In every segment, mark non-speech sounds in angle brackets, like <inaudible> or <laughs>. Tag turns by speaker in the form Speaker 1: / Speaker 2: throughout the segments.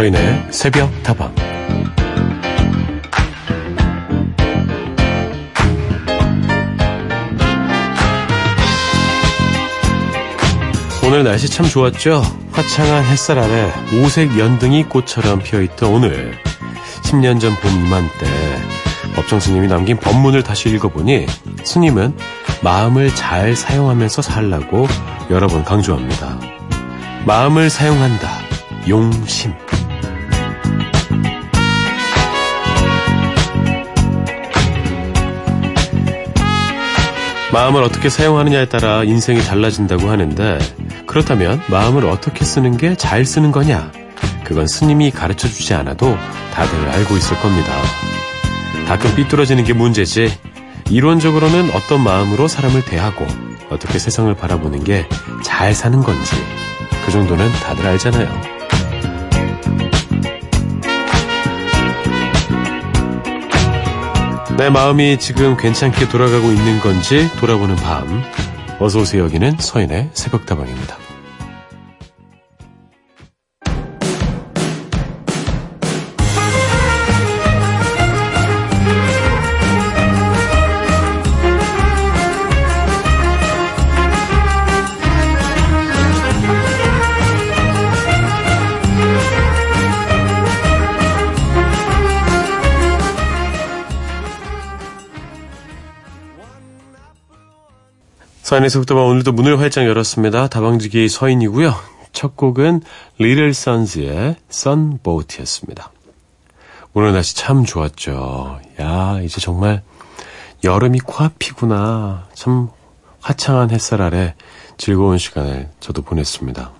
Speaker 1: 서인의 새벽 다방 오늘 날씨 참 좋았죠? 화창한 햇살 아래 오색 연등이 꽃처럼 피어있던 오늘 10년 전 봄 이맘때 법정 스님이 남긴 법문을 다시 읽어보니 스님은 마음을 잘 사용하면서 살라고 여러 번 강조합니다. 마음을 사용한다. 용심. 마음을 어떻게 사용하느냐에 따라 인생이 달라진다고 하는데 그렇다면 마음을 어떻게 쓰는 게 잘 쓰는 거냐? 그건 스님이 가르쳐 주지 않아도 다들 알고 있을 겁니다. 가끔 삐뚤어지는 게 문제지 이론적으로는 어떤 마음으로 사람을 대하고 어떻게 세상을 바라보는 게 잘 사는 건지 그 정도는 다들 알잖아요. 내 마음이 지금 괜찮게 돌아가고 있는 건지 돌아보는 밤. 어서오세요. 여기는 서인의 새벽다방입니다. 서인의서부터 오늘도 문을 활짝 열었습니다. 다방지기 서인이고요. 첫 곡은 리틀 선즈의 선보트였습니다. 오늘 날씨 참 좋았죠. 야, 이제 정말 여름이 코앞이구나. 참 화창한 햇살 아래 즐거운 시간을 저도 보냈습니다.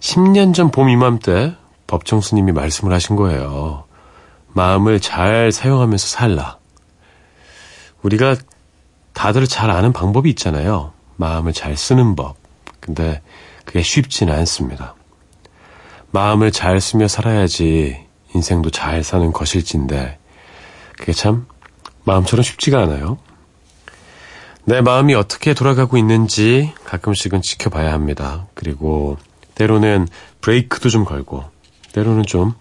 Speaker 1: 10년 전 봄 이맘때 법정 스님이 말씀을 하신 거예요. 마음을 잘 사용하면서 살라. 우리가 다들 잘 아는 방법이 있잖아요. 마음을 잘 쓰는 법. 근데 그게 쉽지는 않습니다. 마음을 잘 쓰며 살아야지 인생도 잘 사는 것일진데 그게 참 마음처럼 쉽지가 않아요. 내 마음이 어떻게 돌아가고 있는지 가끔씩은 지켜봐야 합니다. 그리고 때로는 브레이크도 좀 걸고 때로는 좀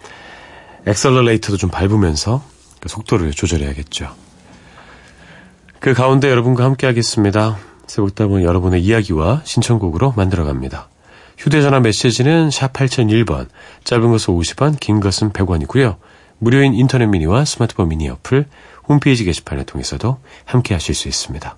Speaker 1: 엑셀러레이터도 좀 밟으면서 그 속도를 조절해야겠죠. 그 가운데 여러분과 함께 하겠습니다. 새벽다방은 여러분의 이야기와 신청곡으로 만들어갑니다. 휴대전화 메시지는 샵 8001번, 짧은 것은 50원, 긴 것은 100원이고요. 무료인 인터넷 미니와 스마트폰 미니 어플, 홈페이지 게시판을 통해서도 함께 하실 수 있습니다.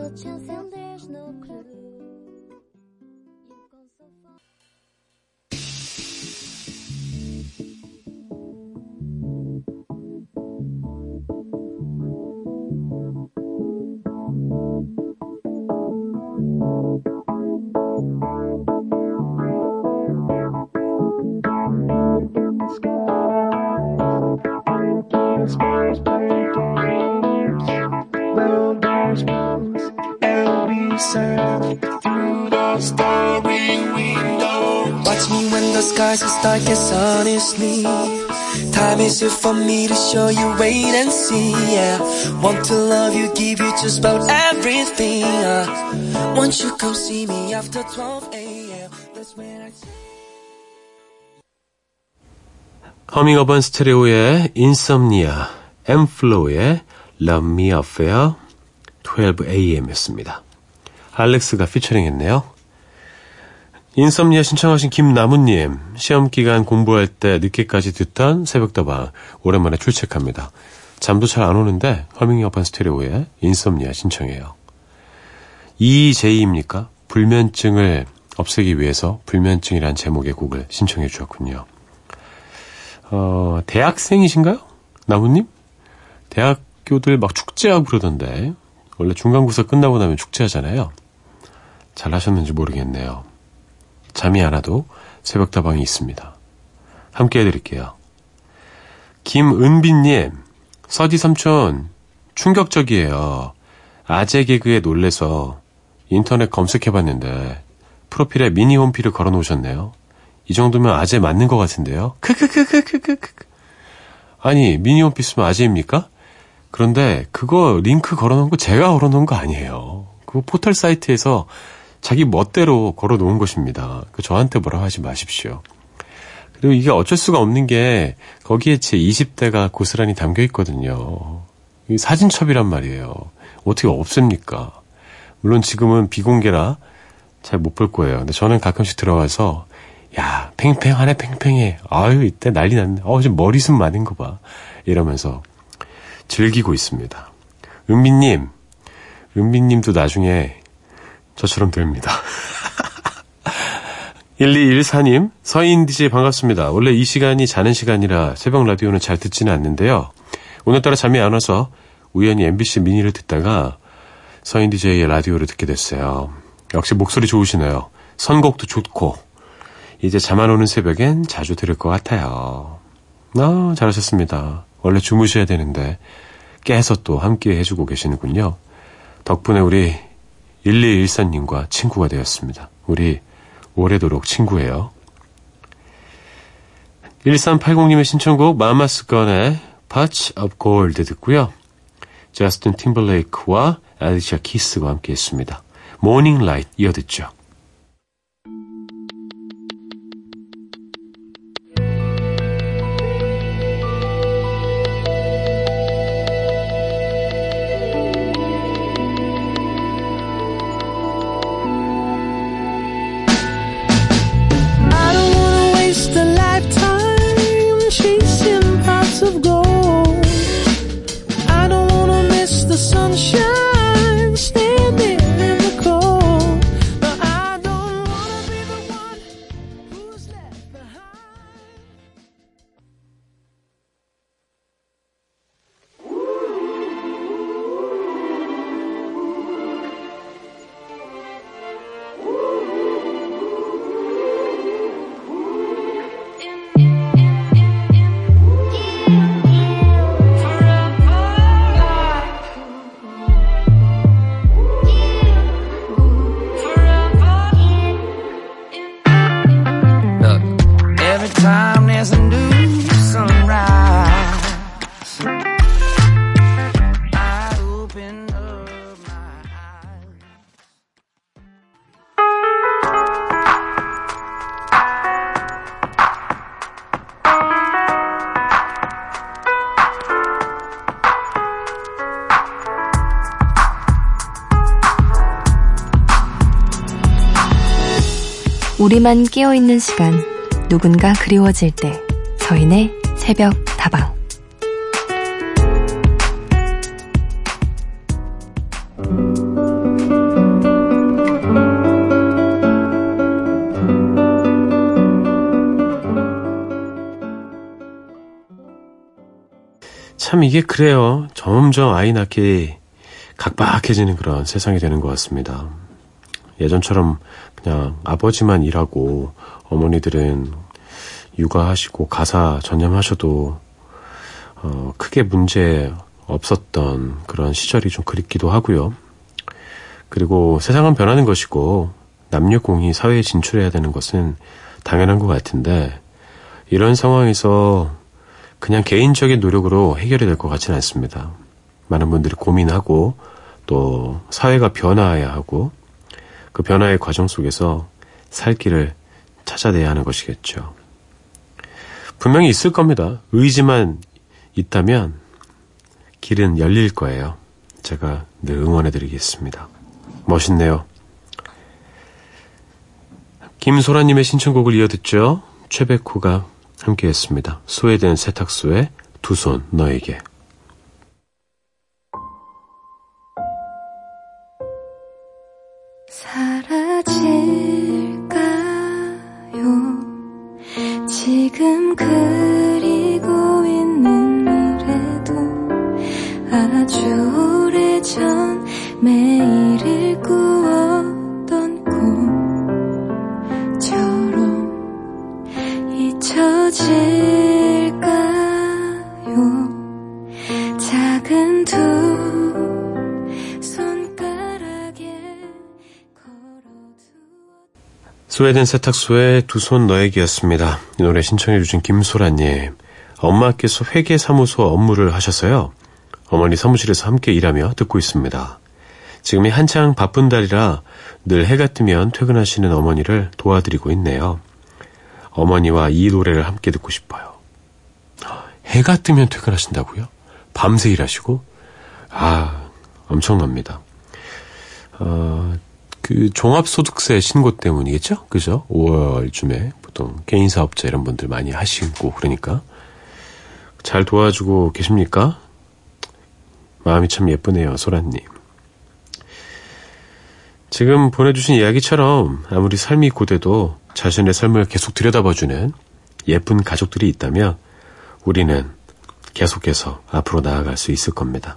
Speaker 1: no chance and there's no clue.
Speaker 2: Skies as dark as honestly Time is it for me to show you wait and see yeah Want to love you give you just about everything uh, Won't you come see me after 12 a.m. That's when I
Speaker 1: 허밍어반 스테레오의 인썸니아, 엠플로의 Love Me Affair 12am이었습니다. 알렉스가 피처링 했네요. 인썸니아 신청하신 김나무님, 시험기간 공부할 때 늦게까지 듣던 새벽다방, 오랜만에 출첵합니다. 잠도 잘 안 오는데, 허밍어반 스테레오의 인썸니아 신청해요. 이제이입니까? 불면증을 없애기 위해서 불면증이란 제목의 곡을 신청해 주셨군요. 어, 대학생이신가요? 나무님? 대학교들 막 축제하고 그러던데, 원래 중간고사 끝나고 나면 축제하잖아요. 잘 하셨는지 모르겠네요. 잠이 안 와도 새벽다방이 있습니다. 함께 해드릴게요. 김은빈님, 서디 삼촌, 충격적이에요. 아재 개그에 놀래서 인터넷 검색해봤는데 프로필에 미니 홈피를 걸어 놓으셨네요. 이 정도면 아재 맞는 것 같은데요. 크크크크크크크. 아니 미니 홈피 쓰면 아재입니까? 그런데 그거 링크 걸어 놓은 거 제가 걸어 놓은 거 아니에요. 그 포털 사이트에서 자기 멋대로 걸어 놓은 것입니다. 그 저한테 뭐라 하지 마십시오. 그리고 이게 어쩔 수가 없는 게 거기에 제 20대가 고스란히 담겨 있거든요. 사진첩이란 말이에요. 어떻게 없습니까? 물론 지금은 비공개라 잘 못 볼 거예요. 근데 저는 가끔씩 들어가서 야 팽팽하네 팽팽해. 아유 이때 난리 났네. 어 지금 머리숱 많은 거 봐. 이러면서 즐기고 있습니다. 은비님, 은비님도 나중에 저처럼 됩니다. 1214님, 서인 DJ 반갑습니다. 원래 이 시간이 자는 시간이라 새벽 라디오는 잘 듣지는 않는데요. 오늘따라 잠이 안 와서 우연히 MBC 미니를 듣다가 서인 DJ의 라디오를 듣게 됐어요. 역시 목소리 좋으시네요. 선곡도 좋고, 이제 잠 안 오는 새벽엔 자주 들을 것 같아요. 아, 잘하셨습니다. 원래 주무셔야 되는데, 깨서 또 함께 해주고 계시는군요. 덕분에 우리 1214님과 친구가 되었습니다. 우리 오래도록 친구예요. 1380님의 신청곡 마마스 건의 Patch of Gold 듣고요. 저스틴 팀벌레이크와 알리샤 키스가 함께 했습니다. 모닝 라이트 이어듣죠.
Speaker 3: 우리만 깨어있는 시간, 누군가 그리워질 때, 서인의 새벽 다방.
Speaker 1: 참 이게 그래요. 점점 아이 낳기 각박해지는 그런 세상이 되는 것 같습니다. 예전처럼 그냥 아버지만 일하고 어머니들은 육아하시고 가사 전념하셔도 어, 크게 문제 없었던 그런 시절이 좀 그립기도 하고요. 그리고 세상은 변하는 것이고 남녀 공이 사회에 진출해야 되는 것은 당연한 것 같은데 이런 상황에서 그냥 개인적인 노력으로 해결이 될 것 같지는 않습니다. 많은 분들이 고민하고 또 사회가 변화해야 하고 그 변화의 과정 속에서 살 길을 찾아내야 하는 것이겠죠. 분명히 있을 겁니다. 의지만 있다면 길은 열릴 거예요. 제가 늘 응원해 드리겠습니다. 멋있네요. 김소라님의 신청곡을 이어듣죠. 최백호가 함께 했습니다. 소외된 세탁소의 두손 너에게. 스웨덴 세탁소의 두손 너에게였습니다. 이 노래 신청해 주신 김소라님. 엄마께서 회계사무소 업무를 하셔서요. 어머니 사무실에서 함께 일하며 듣고 있습니다. 지금이 한창 바쁜 달이라 늘 해가 뜨면 퇴근하시는 어머니를 도와드리고 있네요. 어머니와 이 노래를 함께 듣고 싶어요. 해가 뜨면 퇴근하신다고요? 밤새 일하시고? 아, 엄청납니다. 어, 그 종합소득세 신고 때문이겠죠? 그죠? 5월쯤에 보통 개인 사업자 이런 분들 많이 하시고 그러니까 잘 도와주고 계십니까? 마음이 참 예쁘네요, 소라님. 지금 보내주신 이야기처럼 아무리 삶이 고돼도 자신의 삶을 계속 들여다봐주는 예쁜 가족들이 있다면 우리는 계속해서 앞으로 나아갈 수 있을 겁니다.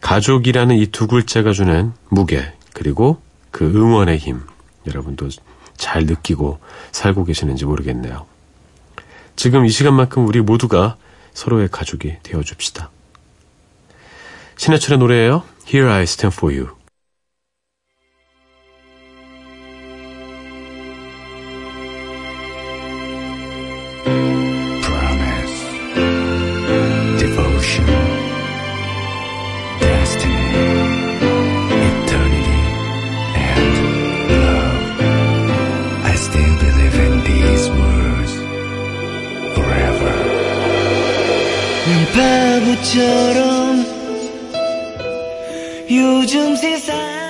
Speaker 1: 가족이라는 이 두 글자가 주는 무게, 그리고 그 응원의 힘, 여러분도 잘 느끼고 살고 계시는지 모르겠네요. 지금 이 시간만큼 우리 모두가 서로의 가족이 되어줍시다. 신해철의 노래예요. Here I Stand For You.
Speaker 2: 바보처럼 요즘 세상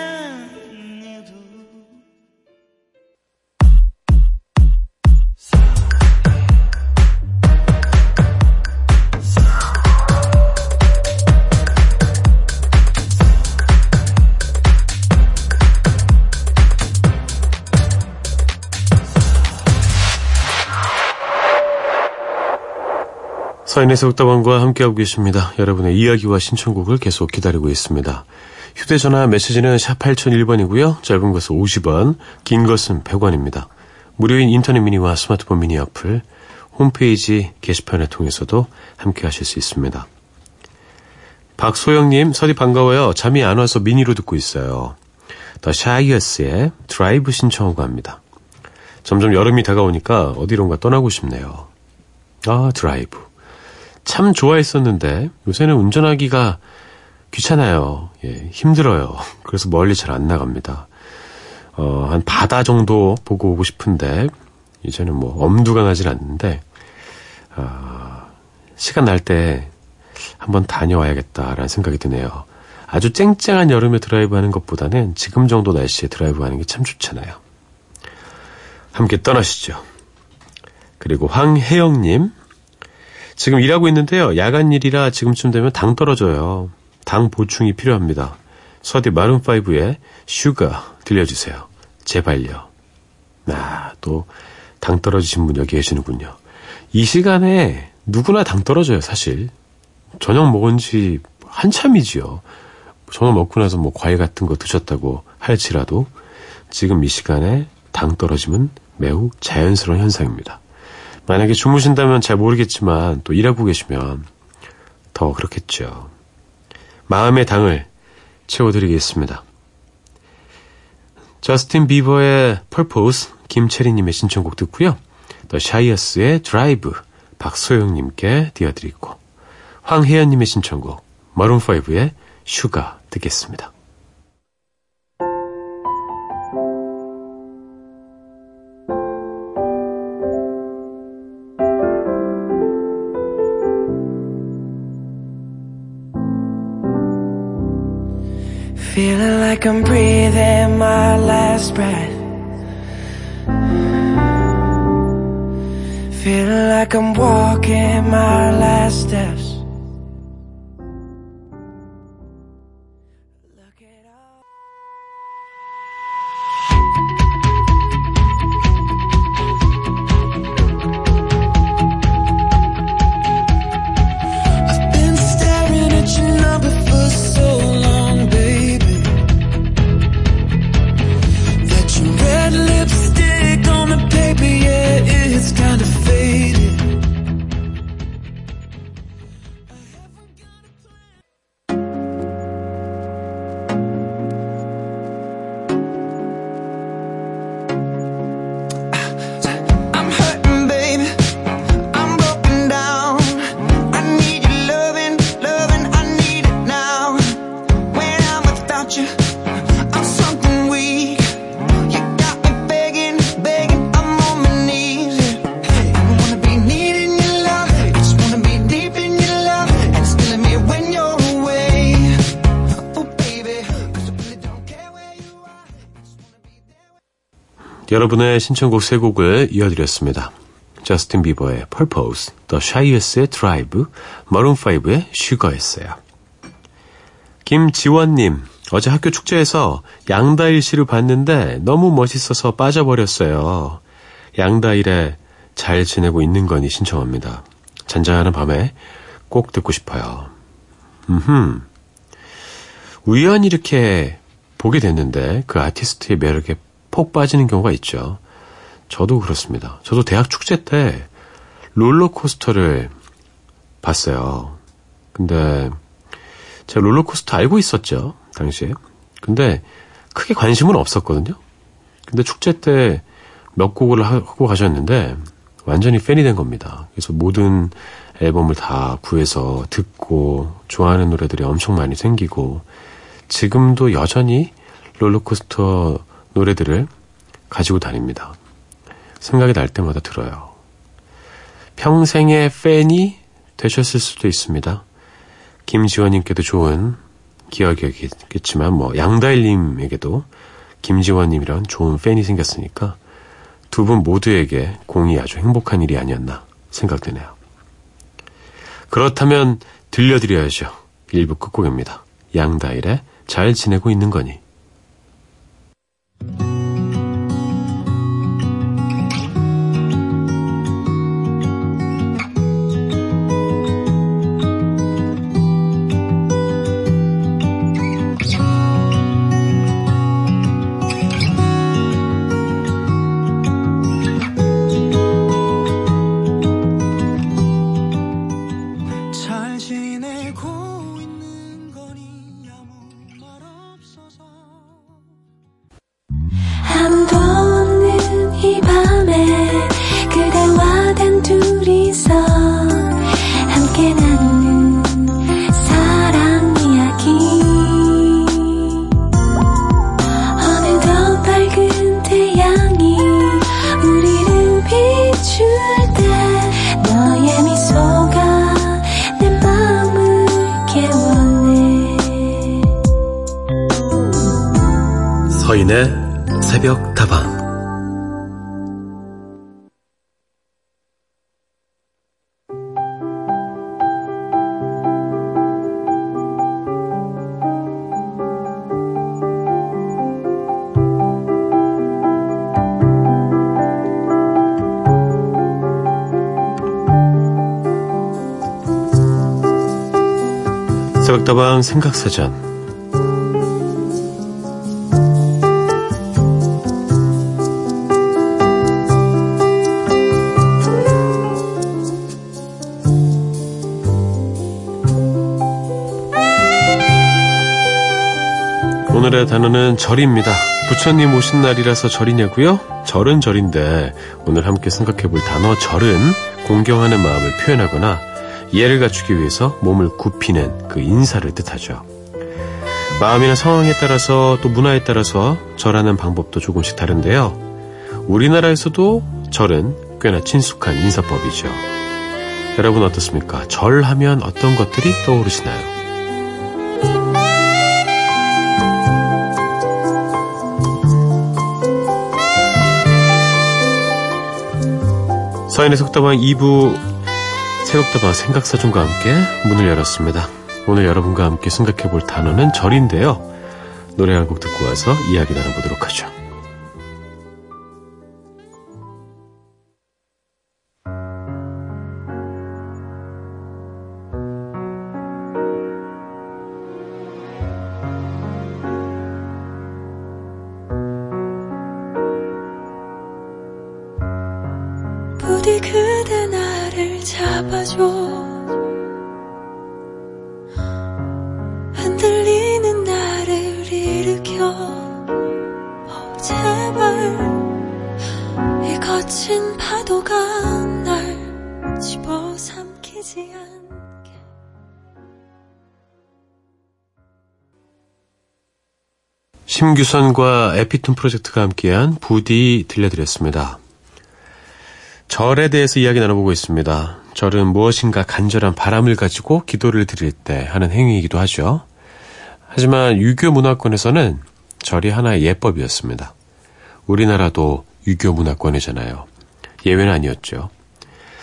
Speaker 1: 서인의 새벽다방과 함께하고 계십니다. 여러분의 이야기와 신청곡을 계속 기다리고 있습니다. 휴대전화 메시지는 샵 8001번이고요. 짧은 것은 50원, 긴 것은 100원입니다. 무료인 인터넷 미니와 스마트폰 미니 어플, 홈페이지 게시판을 통해서도 함께 하실 수 있습니다. 박소영님, 서디 반가워요. 잠이 안 와서 미니로 듣고 있어요. 더 샤이어스의 드라이브 신청하고자 합니다. 점점 여름이 다가오니까 어디론가 떠나고 싶네요. 아, 드라이브. 참 좋아했었는데 요새는 운전하기가 귀찮아요. 예, 힘들어요. <laughs> 그래서 멀리 잘 안 나갑니다. 어, 밤바다 정도 보고 오고 싶은데 이제는 뭐 엄두가 나질 않는데 어, 시간 날 때 한번 다녀와야겠다라는 생각이 드네요. 아주 쨍쨍한 여름에 드라이브 하는 것보다는 지금 정도 날씨에 드라이브 하는 게 참 좋잖아요. 함께 떠나시죠. 그리고 황혜영님, 지금 일하고 있는데요. 야간 일이라 지금쯤 되면 당 떨어져요. 당 보충이 필요합니다. 서디 마룬5의 Sugar 들려주세요. 제발요. 아, 또, 당 떨어지신 분 여기 계시는군요. 이 시간에 누구나 당 떨어져요, 사실. 저녁 먹은 지 한참이지요. 저녁 먹고 나서 뭐 과일 같은 거 드셨다고 할지라도 지금 이 시간에 당 떨어짐은 매우 자연스러운 현상입니다. 만약에 주무신다면 잘 모르겠지만 또 일하고 계시면 더 그렇겠죠. 마음의 당을 채워드리겠습니다. 저스틴 비버의 Purpose 김채리님의 신청곡 듣고요. 더 샤이어스의 드라이브 박소영님께 띄워드리고 황혜연님의 신청곡 머룬5의 슈가 듣겠습니다.
Speaker 2: Feeling like I'm breathing my last breath. Feeling like I'm walking my last steps.
Speaker 1: 여러분의 신청곡 세 곡을 이어드렸습니다. 저스틴 비버의 Purpose, The Shyest의 Drive, 마룬5의 Sugar였어요. 김지원님, 어제 학교 축제에서 양다일 씨를 봤는데 너무 멋있어서 빠져버렸어요. 양다일에 잘 지내고 있는 거니 신청합니다. 잔잔한 밤에 꼭 듣고 싶어요. 음흠. 우연히 이렇게 보게 됐는데 그 아티스트의 매력에 폭 빠지는 경우가 있죠. 저도 그렇습니다. 저도 대학 축제 때 롤러코스터를 봤어요. 근데 제가 롤러코스터 알고 있었죠. 당시에. 근데 크게 관심은 없었거든요. 근데 축제 때 몇 곡을 하고 가셨는데 완전히 팬이 된 겁니다. 그래서 모든 앨범을 다 구해서 듣고 좋아하는 노래들이 엄청 많이 생기고 지금도 여전히 롤러코스터 노래들을 가지고 다닙니다. 생각이 날 때마다 들어요. 평생의 팬이 되셨을 수도 있습니다. 김지원님께도 좋은 기억이겠지만, 뭐, 양다일님에게도 김지원님이란 좋은 팬이 생겼으니까 두 분 모두에게 공이 아주 행복한 일이 아니었나 생각되네요. 그렇다면 들려드려야죠. 1부 끝곡입니다. 양다일의 잘 지내고 있는 거니.
Speaker 4: 잘
Speaker 1: 서인의 새벽 다방. 새벽 다방 생각사전 단어는 절입니다. 부처님 오신 날이라서 절이냐고요? 절은 절인데 오늘 함께 생각해 볼 단어 절은 공경하는 마음을 표현하거나 이해를 갖추기 위해서 몸을 굽히는 그 인사를 뜻하죠. 마음이나 상황에 따라서 또 문화에 따라서 절하는 방법도 조금씩 다른데요. 우리나라에서도 절은 꽤나 친숙한 인사법이죠. 여러분 어떻습니까? 절하면 어떤 것들이 떠오르시나요? 서인의 속다방 2부 새벽다방 생각사전과 함께 문을 열었습니다. 오늘 여러분과 함께 생각해 볼 단어는 절인데요. 노래 한 곡 듣고 와서 이야기 나눠보도록 하죠.
Speaker 5: 집어삼키지 않게
Speaker 1: 심규선과 에피톤 프로젝트가 함께한 부디 들려드렸습니다. 절에 대해서 이야기 나눠보고 있습니다. 절은 무엇인가 간절한 바람을 가지고 기도를 드릴 때 하는 행위이기도 하죠. 하지만 유교 문화권에서는 절이 하나의 예법이었습니다. 우리나라도 유교 문화권이잖아요. 예외는 아니었죠.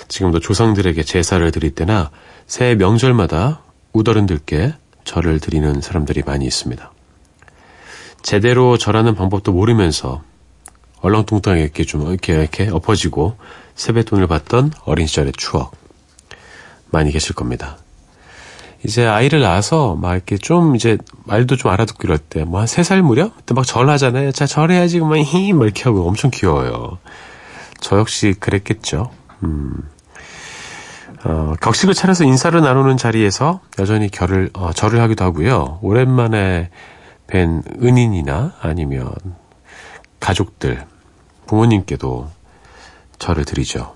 Speaker 1: 지금도 조상들에게 제사를 드릴 때나 새해 명절마다 우더른들께 절을 드리는 사람들이 많이 있습니다. 제대로 절하는 방법도 모르면서 얼렁뚱땅하게 좀 이렇게 이렇게 엎어지고 세뱃돈을 받던 어린 시절의 추억 많이 계실 겁니다. 이제 아이를 낳아서 막 이렇게 좀 이제 말도 좀 알아듣고 이럴 때 뭐 한 세 살 무렵? 그때 막 절하잖아요. 자, 절해야지. 막 히, <laughs> 막 이렇게 하고 엄청 귀여워요. 저 역시 그랬겠죠. 음. 어, 격식을 차려서 인사를 나누는 자리에서 여전히 결을, 어, 절을 하기도 하고요. 오랜만에 뵌 은인이나 아니면 가족들, 부모님께도 절을 드리죠.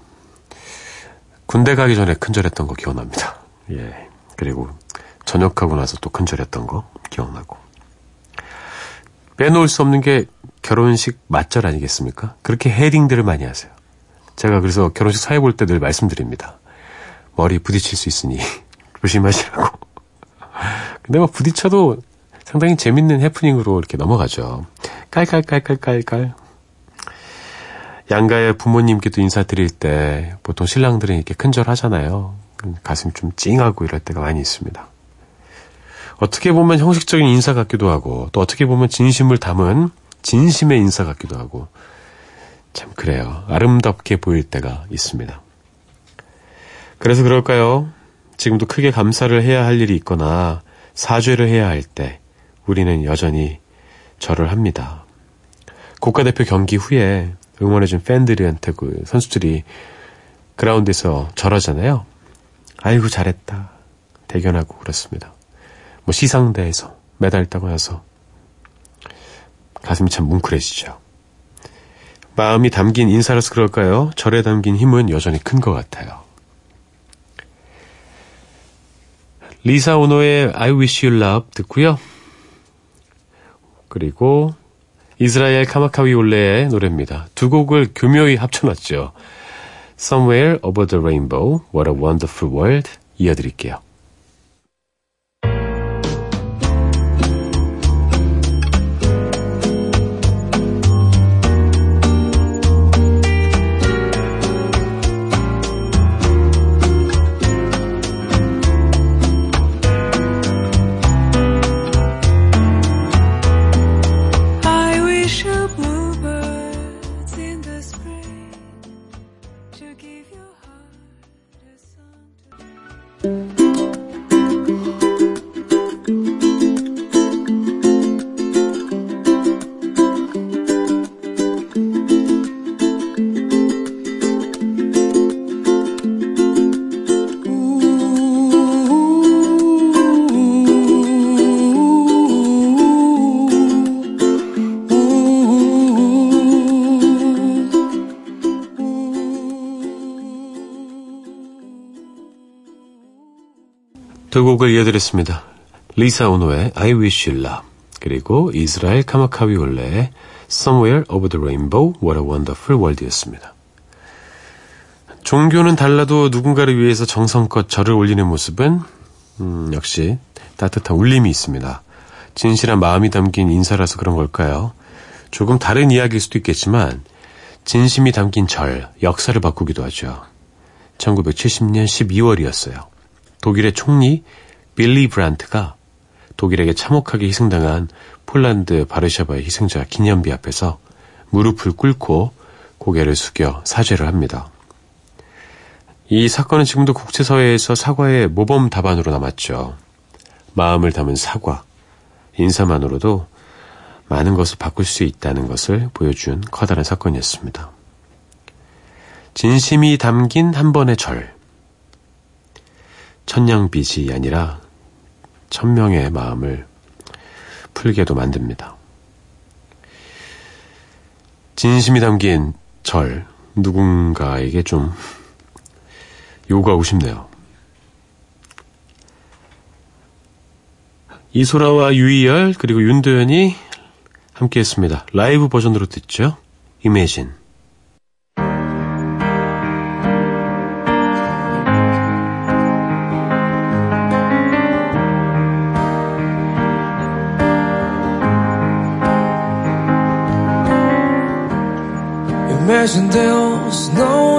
Speaker 1: 군대 가기 전에 큰절했던 거 기억납니다. 예. 그리고 전역하고 나서 또 큰절했던 거 기억나고. 빼놓을 수 없는 게 결혼식 맞절 아니겠습니까? 그렇게 헤딩들을 많이 하세요. 제가 그래서 결혼식 사회 볼 때 늘 말씀드립니다. 머리 부딪힐 수 있으니 <laughs> 조심하시라고. 근데 막 부딪혀도 상당히 재밌는 해프닝으로 이렇게 넘어가죠. 깔깔깔깔깔깔. 양가의 부모님께도 인사드릴 때 보통 신랑들은 이렇게 큰절 하잖아요. 가슴이 좀 찡하고 이럴 때가 많이 있습니다. 어떻게 보면 형식적인 인사 같기도 하고 또 어떻게 보면 진심을 담은 진심의 인사 같기도 하고 참 그래요. 아름답게 보일 때가 있습니다. 그래서 그럴까요? 지금도 크게 감사를 해야 할 일이 있거나 사죄를 해야 할 때 우리는 여전히 절을 합니다. 국가대표 경기 후에 응원해준 팬들한테 그 선수들이 그라운드에서 절하잖아요. 아이고 잘했다. 대견하고 그렇습니다. 뭐 시상대에서 메달 따고 나서 가슴이 참 뭉클해지죠. 마음이 담긴 인사라서 그럴까요? 절에 담긴 힘은 여전히 큰 것 같아요. 리사 오노의 I Wish You Love 듣고요. 그리고 이스라엘 카마카위 올레의 노래입니다. 두 곡을 교묘히 합쳐놨죠. Somewhere Over the Rainbow, What a Wonderful World 이어드릴게요. 두 곡을 이어드렸습니다. 리사 오노의 I Wish You Love 그리고 이스라엘 카마카위 올레의 Somewhere Over the Rainbow What a Wonderful World이었습니다. 종교는 달라도 누군가를 위해서 정성껏 절을 올리는 모습은 음, 역시 따뜻한 울림이 있습니다. 진실한 마음이 담긴 인사라서 그런 걸까요? 조금 다른 이야기일 수도 있겠지만 진심이 담긴 절, 역사를 바꾸기도 하죠. 1970년 12월이었어요. 독일의 총리 빌리 브란트가 독일에게 참혹하게 희생당한 폴란드 바르샤바의 희생자 기념비 앞에서 무릎을 꿇고 고개를 숙여 사죄를 합니다. 이 사건은 지금도 국제사회에서 사과의 모범 답안으로 남았죠. 마음을 담은 사과, 인사만으로도 많은 것을 바꿀 수 있다는 것을 보여준 커다란 사건이었습니다. 진심이 담긴 한 번의 절. 천냥빚이 아니라 천명의 마음을 풀게도 만듭니다. 진심이 담긴 절, 누군가에게 좀 요구하고 싶네요. 이소라와 유이열 그리고 윤도현이 함께했습니다. 라이브 버전으로 듣죠. Imagine.
Speaker 2: Imagine there's no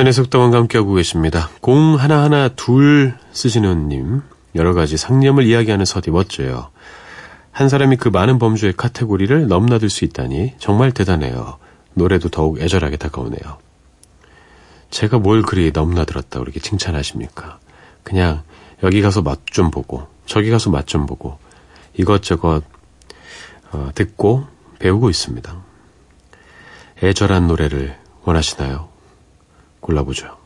Speaker 1: 서인의 속담과 함께하고 계십니다. 공 하나하나 둘 쓰시는 님, 여러 가지 상념을 이야기하는 서디 멋져요. 한 사람이 그 많은 범주의 카테고리를 넘나들 수 있다니 정말 대단해요. 노래도 더욱 애절하게 다가오네요. 제가 뭘 그리 넘나들었다고 이렇게 칭찬하십니까? 그냥 여기 가서 맛 좀 보고 저기 가서 맛 좀 보고 이것저것 어, 듣고 배우고 있습니다. 애절한 노래를 원하시나요? 골라보죠.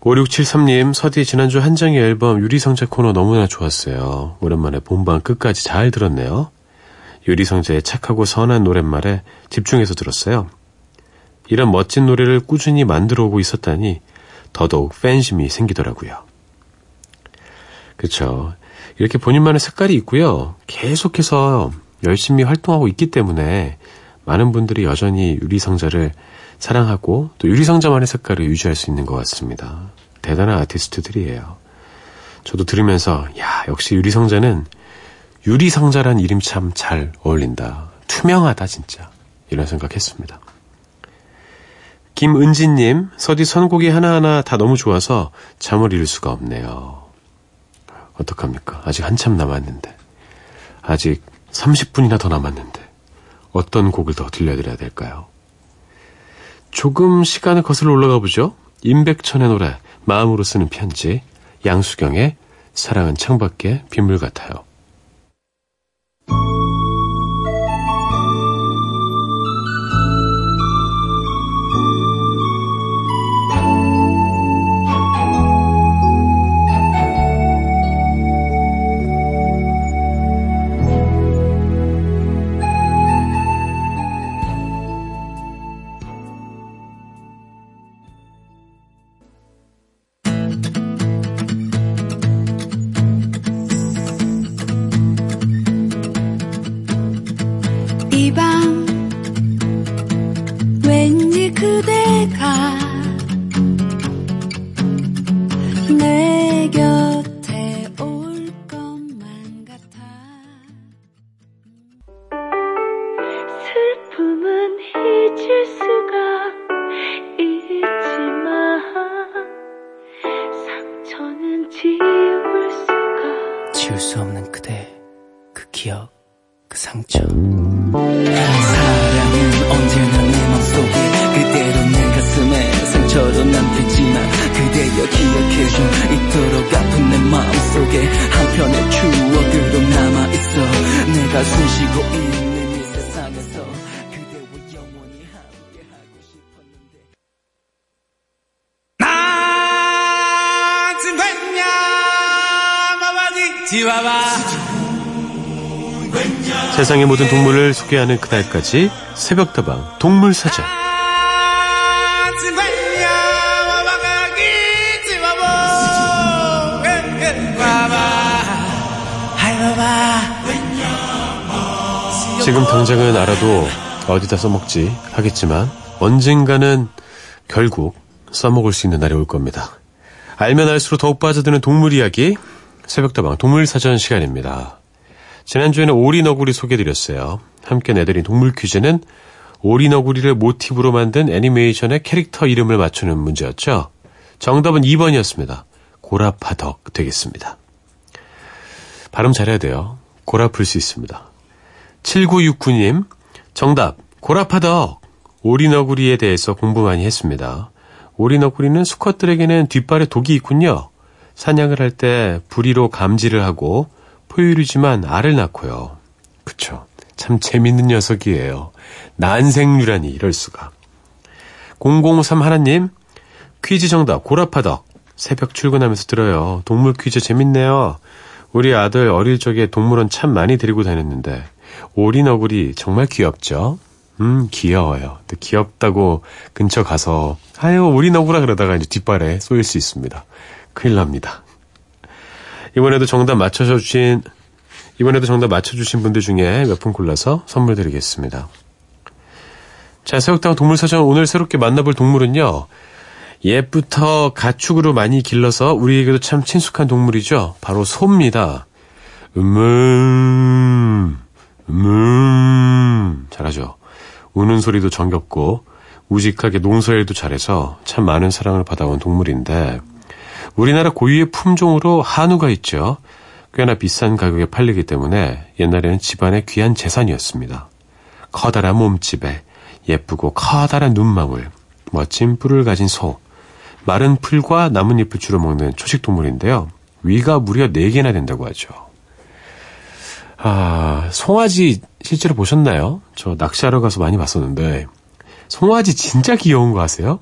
Speaker 1: 5673님, 서디 지난주 한정의 앨범 유리성재 코너 너무나 좋았어요. 오랜만에 본방 끝까지 잘 들었네요. 유리성재의 착하고 선한 노랫말에 집중해서 들었어요. 이런 멋진 노래를 꾸준히 만들어 오고 있었다니 더더욱 팬심이 생기더라고요. 그렇죠. 이렇게 본인만의 색깔이 있고요. 계속해서 열심히 활동하고 있기 때문에 많은 분들이 여전히 유리성자를 사랑하고 또 유리상자만의 색깔을 유지할 수 있는 것 같습니다. 대단한 아티스트들이에요. 저도 들으면서 야 역시 유리상자는 유리상자란 이름 참 잘 어울린다. 투명하다 진짜 이런 생각했습니다. 김은지님 서디 선곡이 하나하나 다 너무 좋아서 잠을 이룰 수가 없네요. 어떡합니까? 아직 한참 남았는데 아직 30분이나 더 남았는데 어떤 곡을 더 들려드려야 될까요? 조금 시간을 거슬러 올라가 보죠. 임백천의 노래, 마음으로 쓰는 편지, 양수경의 사랑은 창밖에 빗물 같아요. 소개하는 그날까지 새벽다방 동물사전 지금 당장은 알아도 어디다 써먹지 하겠지만 언젠가는 결국 써먹을 수 있는 날이 올 겁니다. 알면 알수록 더욱 빠져드는 동물 이야기 새벽다방 동물사전 시간입니다. 지난주에는 오리 너구리 소개드렸어요. 함께 내드린 동물 퀴즈는 오리너구리를 모티브로 만든 애니메이션의 캐릭터 이름을 맞추는 문제였죠. 정답은 2번이었습니다. 고라파덕 되겠습니다. 발음 잘해야 돼요. 고라 풀 수 있습니다. 7969님, 정답, 고라파덕. 오리너구리에 대해서 공부 많이 했습니다. 오리너구리는 수컷들에게는 뒷발에 독이 있군요. 사냥을 할 때 부리로 감지를 하고 포유류지만 알을 낳고요. 그쵸. 참 재밌는 녀석이에요. 난생류라니 이럴 수가. 003 하나님 퀴즈 정답 고라파덕 새벽 출근하면서 들어요. 동물 퀴즈 재밌네요. 우리 아들 어릴 적에 동물원 참 많이 데리고 다녔는데 오리 너구리 정말 귀엽죠? 음 귀여워요. 근데 귀엽다고 근처 가서 아유 오리 너구라 그러다가 이제 뒷발에 쏘일 수 있습니다. 큰일 납니다. 이번에도 정답 맞춰주신 이번에도 정답 맞춰주신 분들 중에 몇 분 골라서 선물 드리겠습니다. 자, 새벽당 동물사전 오늘 새롭게 만나볼 동물은요. 옛부터 가축으로 많이 길러서 우리에게도 참 친숙한 동물이죠. 바로 소입니다. 음음, 음 음. 잘하죠. 우는 소리도 정겹고 우직하게 농사일도 잘해서 참 많은 사랑을 받아온 동물인데 우리나라 고유의 품종으로 한우가 있죠. 꽤나 비싼 가격에 팔리기 때문에 옛날에는 집안의 귀한 재산이었습니다. 커다란 몸집에 예쁘고 커다란 눈망울, 멋진 뿔을 가진 소, 마른 풀과 나뭇잎을 주로 먹는 초식동물인데요. 위가 무려 4개나 된다고 하죠. 아, 송아지 실제로 보셨나요? 저 낚시하러 가서 많이 봤었는데, 송아지 진짜 귀여운 거 아세요?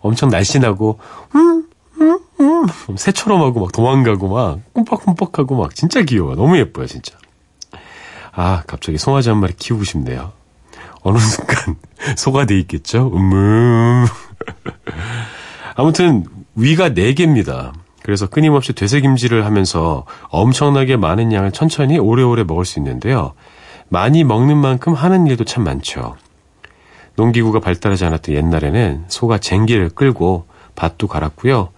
Speaker 1: 엄청 날씬하고, 음, 음, 음, 새처럼 하고 막 도망가고 막, 꼼빡꼼빡하고 막, 진짜 귀여워. 너무 예뻐요, 진짜. 아, 갑자기 송아지 한 마리 키우고 싶네요. 어느 <laughs> 순간, 소가 돼 있겠죠? 음, 아무튼 위가 4개입니다. 그래서 끊임없이 되새김질을 하면서 엄청나게 많은 양을 천천히 오래오래 먹을 수 있는데요. 많이 먹는 만큼 하는 일도 참 많죠. 농기구가 발달하지 않았던 옛날에는 소가 쟁기를 끌고 밭도 갈았고요.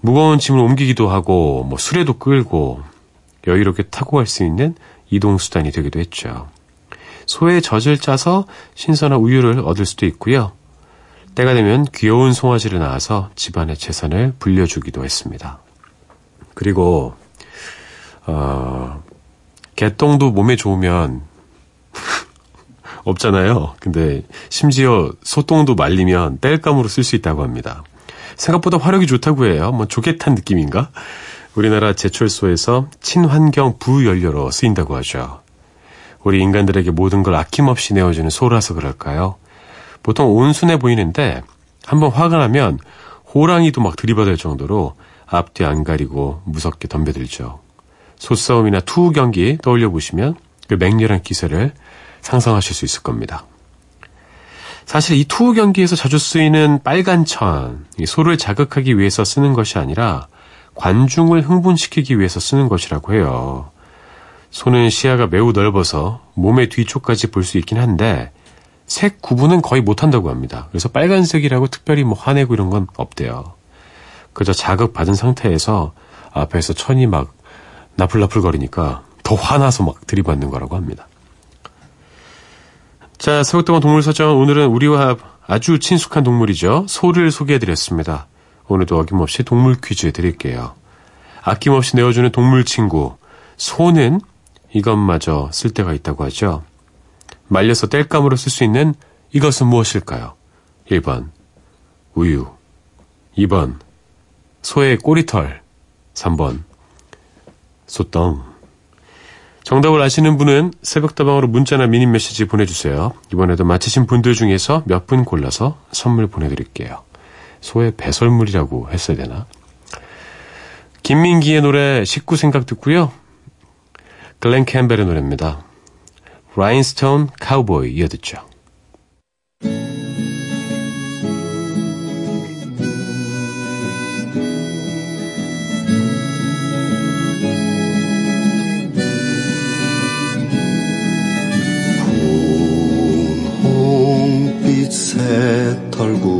Speaker 1: 무거운 짐을 옮기기도 하고 뭐 수레도 끌고 여유롭게 타고 갈 수 있는 이동 수단이 되기도 했죠. 소의 젖을 짜서 신선한 우유를 얻을 수도 있고요. 때가 되면 귀여운 송아지를 낳아서 집안의 재산을 불려주기도 했습니다. 그리고 어, 개똥도 몸에 좋으면 <laughs> 없잖아요. 근데 심지어 소똥도 말리면 땔감으로 쓸 수 있다고 합니다. 생각보다 화력이 좋다고 해요. 뭐 조개탄 느낌인가? 우리나라 제철소에서 친환경 부연료로 쓰인다고 하죠. 우리 인간들에게 모든 걸 아낌없이 내어주는 소라서 그럴까요? 보통 온순해 보이는데 한번 화가 나면 호랑이도 막 들이받을 정도로 앞뒤 안 가리고 무섭게 덤벼들죠. 소싸움이나 투우 경기 떠올려 보시면 그 맹렬한 기세를 상상하실 수 있을 겁니다. 사실 이 투우 경기에서 자주 쓰이는 빨간 천, 소를 자극하기 위해서 쓰는 것이 아니라 관중을 흥분시키기 위해서 쓰는 것이라고 해요. 소는 시야가 매우 넓어서 몸의 뒤쪽까지 볼 수 있긴 한데 색 구분은 거의 못한다고 합니다. 그래서 빨간색이라고 특별히 뭐 화내고 이런 건 없대요. 그저 자극받은 상태에서 앞에서 천이 막 나풀나풀거리니까 더 화나서 막 들이받는 거라고 합니다. 자, 서울동안 동물사전 오늘은 우리와 아주 친숙한 동물이죠. 소를 소개해드렸습니다. 오늘도 어김없이 동물 퀴즈 드릴게요. 아낌없이 내어주는 동물 친구 소는 이것마저 쓸 때가 있다고 하죠. 말려서 뗄감으로 쓸 수 있는 이것은 무엇일까요? 1번 우유 2번 소의 꼬리털 3번 소똥 정답을 아시는 분은 새벽다방으로 문자나 미니 메시지 보내주세요. 이번에도 맞히신 분들 중에서 몇 분 골라서 선물 보내드릴게요. 소의 배설물이라고 했어야 되나? 김민기의 노래 식구 생각 듣고요. 글렌 캠벨의 노래입니다. 라인스톤 카우보이 이어듣죠.
Speaker 6: 털구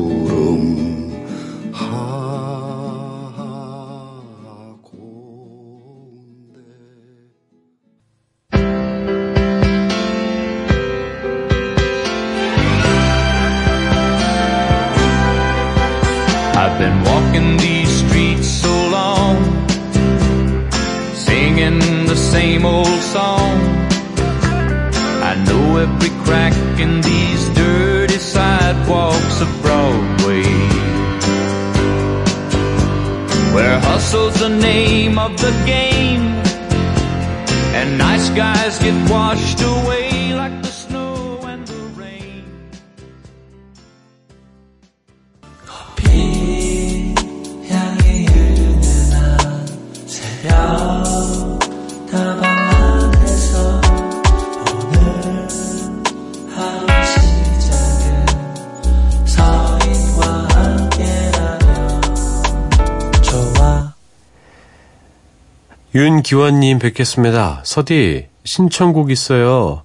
Speaker 1: 윤기원님 뵙겠습니다. 서디, 신청곡 있어요.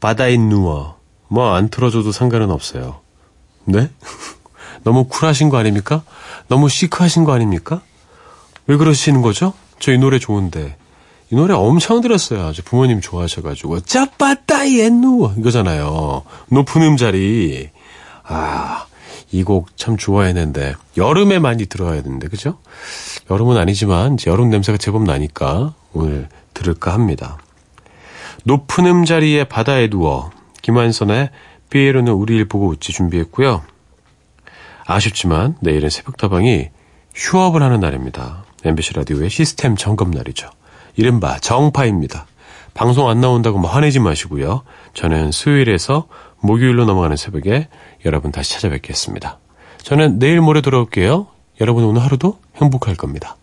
Speaker 1: 바다에 누워. 뭐 안 틀어줘도 상관은 없어요. 네? <laughs> 너무 쿨하신 거 아닙니까? 너무 시크하신 거 아닙니까? 왜 그러시는 거죠? 저 이 노래 좋은데. 이 노래 엄청 들었어요. 아주 부모님 좋아하셔가지고. 짜빠따이에 누워. 이거잖아요. 높은 음자리. 아, 이 곡 참 좋아했는데. 여름에 많이 들어야 되는데, 그죠? 여름은 아니지만, 여름 냄새가 제법 나니까 오늘 들을까 합니다. 높은 음자리에 바다에 누워. 김한선의 삐에로는 우리 일 보고 웃지 준비했고요. 아쉽지만 내일은 새벽다방이 휴업을 하는 날입니다. MBC 라디오의 시스템 점검 날이죠. 이른바 정파입니다. 방송 안 나온다고 뭐 화내지 마시고요. 저는 수요일에서 목요일로 넘어가는 새벽에 여러분 다시 찾아뵙겠습니다. 저는 내일 모레 돌아올게요. 여러분 오늘 하루도 행복할 겁니다.